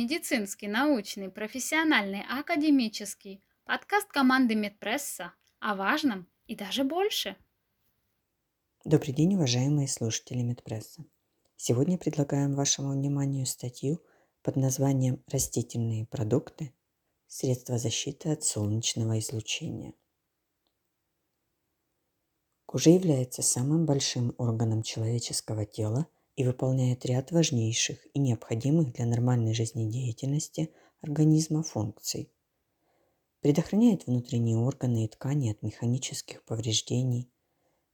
Медицинский, научный, профессиональный, академический. Подкаст команды Медпресса о важном и даже больше. Добрый день, уважаемые слушатели Медпресса. Сегодня предлагаем вашему вниманию статью под названием «Растительные продукты. Средства защиты от солнечного излучения». Кожа является самым большим органом человеческого тела – и выполняет ряд важнейших и необходимых для нормальной жизнедеятельности организма функций. Предохраняет внутренние органы и ткани от механических повреждений,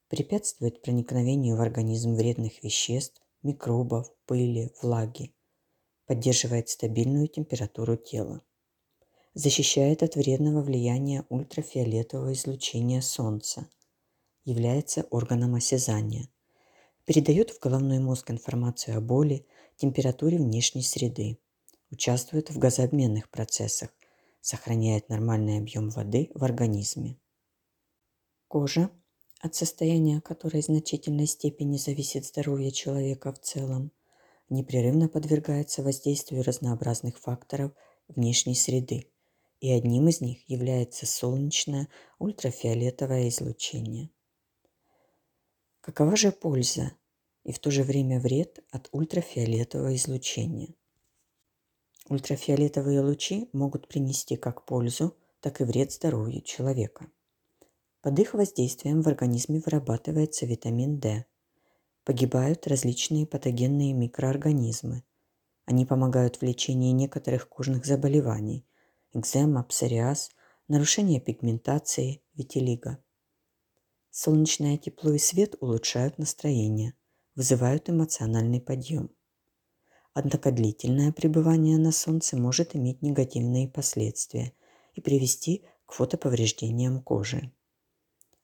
препятствует проникновению в организм вредных веществ, микробов, пыли, влаги, поддерживает стабильную температуру тела, защищает от вредного влияния ультрафиолетового излучения Солнца, является органом осязания, передает в головной мозг информацию о боли, температуре внешней среды, участвует в газообменных процессах, сохраняет нормальный объем воды в организме. Кожа, от состояния которой в значительной степени зависит здоровье человека в целом, непрерывно подвергается воздействию разнообразных факторов внешней среды, и одним из них является солнечное ультрафиолетовое излучение. Какова же польза и в то же время вред от ультрафиолетового излучения? Ультрафиолетовые лучи могут принести как пользу, так и вред здоровью человека. Под их воздействием в организме вырабатывается витамин D. Погибают различные патогенные микроорганизмы. Они помогают в лечении некоторых кожных заболеваний – экзема, псориаз, нарушение пигментации, витилиго. Солнечное тепло и свет улучшают настроение, вызывают эмоциональный подъем. Однако длительное пребывание на солнце может иметь негативные последствия и привести к фотоповреждениям кожи.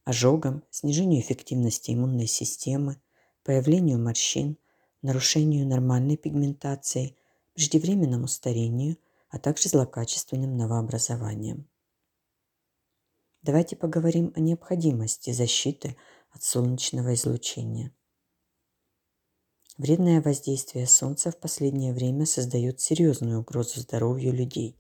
Ожогам, снижению эффективности иммунной системы, появлению морщин, нарушению нормальной пигментации, преждевременному старению, а также злокачественным новообразованиям. Давайте поговорим о необходимости защиты от солнечного излучения. Вредное воздействие Солнца в последнее время создает серьезную угрозу здоровью людей.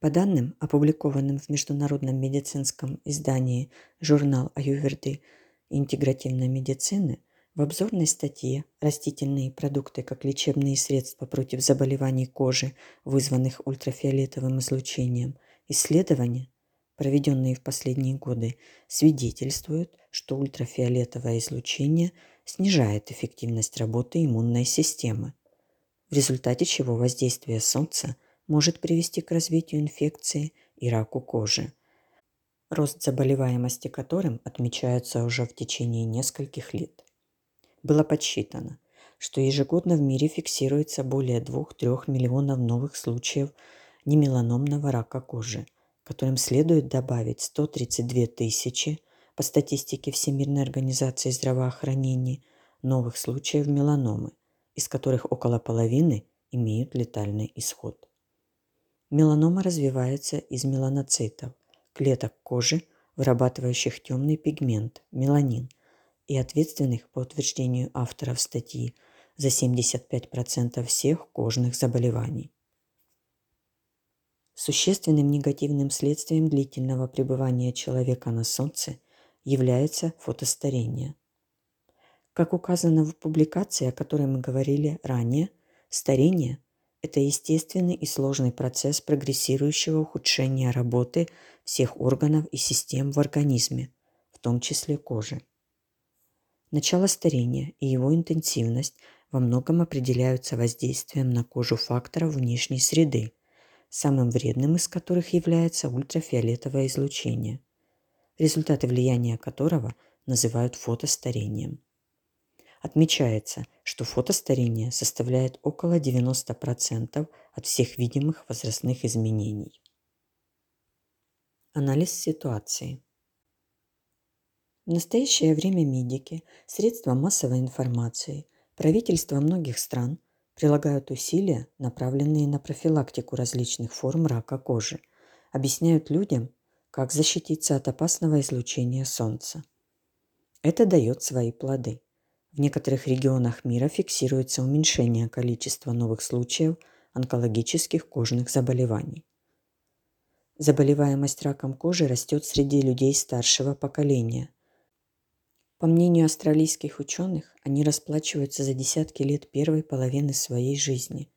По данным, опубликованным в международном медицинском издании журнал Аюрведы и интегративной медицины, в обзорной статье «Растительные продукты как лечебные средства против заболеваний кожи, вызванных ультрафиолетовым излучением» исследования проведенные в последние годы, свидетельствуют, что ультрафиолетовое излучение снижает эффективность работы иммунной системы, в результате чего воздействие Солнца может привести к развитию инфекции и раку кожи, рост заболеваемости которым отмечается уже в течение нескольких лет. Было подсчитано, что ежегодно в мире фиксируется более 2-3 миллионов новых случаев немеланомного рака кожи – которым следует добавить 132 тысячи по статистике Всемирной организации здравоохранения новых случаев меланомы, из которых около половины имеют летальный исход. Меланома развивается из меланоцитов, клеток кожи, вырабатывающих темный пигмент – меланин, и ответственных, по утверждению авторов статьи, за 75% всех кожных заболеваний. Существенным негативным следствием длительного пребывания человека на Солнце является фотостарение. Как указано в публикации, о которой мы говорили ранее, старение – это естественный и сложный процесс прогрессирующего ухудшения работы всех органов и систем в организме, в том числе кожи. Начало старения и его интенсивность во многом определяются воздействием на кожу факторов внешней среды – самым вредным из которых является ультрафиолетовое излучение, результаты влияния которого называют фотостарением. Отмечается, что фотостарение составляет около 90% от всех видимых возрастных изменений. Анализ ситуации. В настоящее время медики, средства массовой информации, правительства многих стран – прилагают усилия, направленные на профилактику различных форм рака кожи, объясняют людям, как защититься от опасного излучения Солнца. Это дает свои плоды. В некоторых регионах мира фиксируется уменьшение количества новых случаев онкологических кожных заболеваний. Заболеваемость раком кожи растет среди людей старшего поколения. По мнению австралийских ученых, они расплачиваются за десятки лет первой половины своей жизни,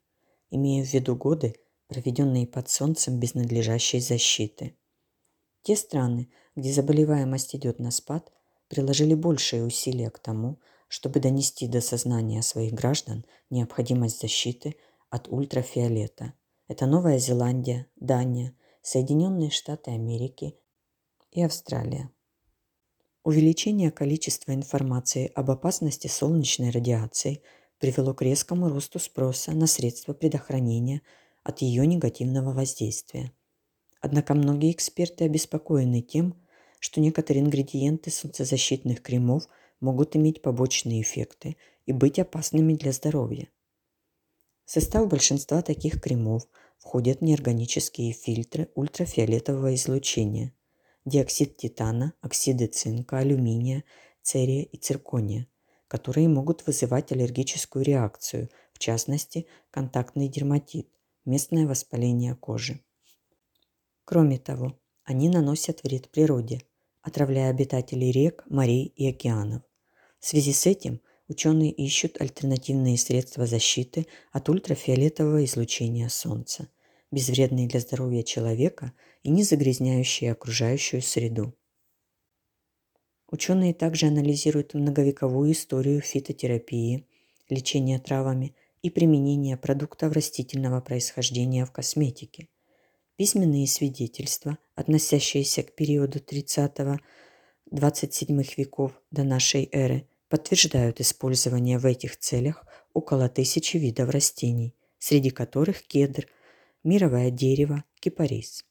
имея в виду годы, проведенные под солнцем без надлежащей защиты. Те страны, где заболеваемость идет на спад, приложили большие усилия к тому, чтобы донести до сознания своих граждан необходимость защиты от ультрафиолета. Это Новая Зеландия, Дания, Соединенные Штаты Америки и Австралия. Увеличение количества информации об опасности солнечной радиации привело к резкому росту спроса на средства предохранения от ее негативного воздействия. Однако многие эксперты обеспокоены тем, что некоторые ингредиенты солнцезащитных кремов могут иметь побочные эффекты и быть опасными для здоровья. В состав большинства таких кремов входят неорганические фильтры ультрафиолетового излучения, диоксид титана, оксиды цинка, алюминия, церия и циркония, которые могут вызывать аллергическую реакцию, в частности, контактный дерматит, местное воспаление кожи. Кроме того, они наносят вред природе, отравляя обитателей рек, морей и океанов. В связи с этим ученые ищут альтернативные средства защиты от ультрафиолетового излучения Солнца, безвредные для здоровья человека и не загрязняющие окружающую среду. Ученые также анализируют многовековую историю фитотерапии, лечения травами и применения продуктов растительного происхождения в косметике. Письменные свидетельства, относящиеся к периоду 30-27 веков до нашей эры, подтверждают использование в этих целях около тысячи видов растений, среди которых кедр, мировое дерево, кипарис.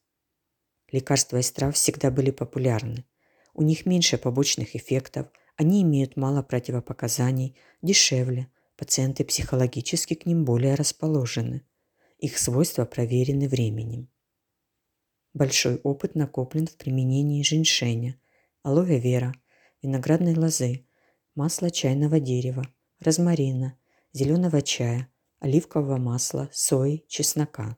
Лекарства из трав всегда были популярны. У них меньше побочных эффектов, они имеют мало противопоказаний, дешевле, пациенты психологически к ним более расположены. Их свойства проверены временем. Большой опыт накоплен в применении женьшеня, алоэ вера, виноградной лозы, масла чайного дерева, розмарина, зеленого чая, оливкового масла, сои, чеснока.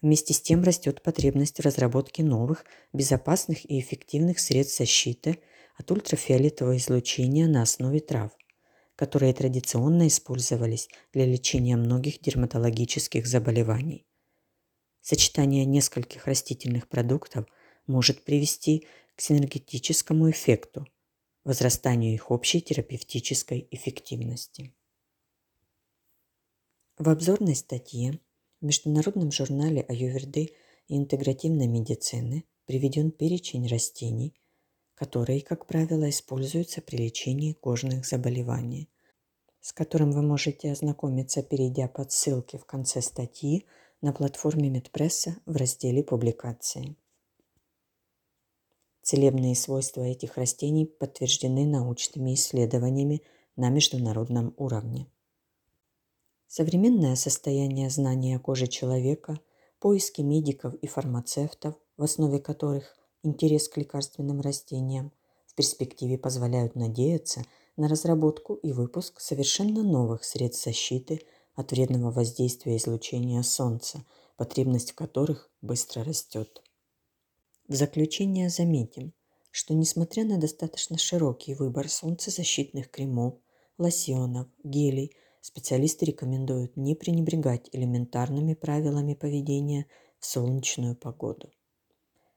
Вместе с тем растет потребность в разработке новых, безопасных и эффективных средств защиты от ультрафиолетового излучения на основе трав, которые традиционно использовались для лечения многих дерматологических заболеваний. Сочетание нескольких растительных продуктов может привести к синергетическому эффекту, возрастанию их общей терапевтической эффективности. В обзорной статье в Международном журнале Аюрведы и интегративной медицины приведен перечень растений, которые, как правило, используются при лечении кожных заболеваний, с которым вы можете ознакомиться, перейдя по ссылке в конце статьи на платформе Медпресса в разделе «Публикации». Целебные свойства этих растений подтверждены научными исследованиями на международном уровне. Современное состояние знания о коже человека, поиски медиков и фармацевтов, в основе которых интерес к лекарственным растениям, в перспективе позволяют надеяться на разработку и выпуск совершенно новых средств защиты – от вредного воздействия излучения Солнца, потребность в которых быстро растет. В заключение заметим, что несмотря на достаточно широкий выбор солнцезащитных кремов, лосьонов, гелей, специалисты рекомендуют не пренебрегать элементарными правилами поведения в солнечную погоду.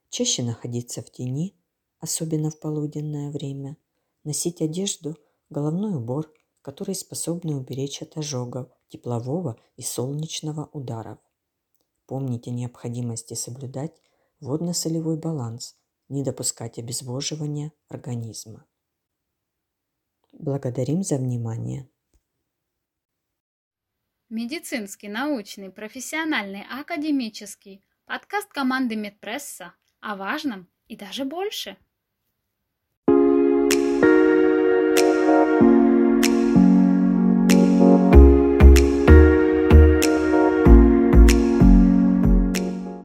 Чаще находиться в тени, особенно в полуденное время, носить одежду, головной убор, которые способны уберечь от ожогов, теплового и солнечного ударов. Помните о необходимости соблюдать водно-солевой баланс, не допускать обезвоживания организма. Благодарим за внимание. Медицинский, научный, профессиональный, академический подкаст команды Медпресса о важном и даже больше –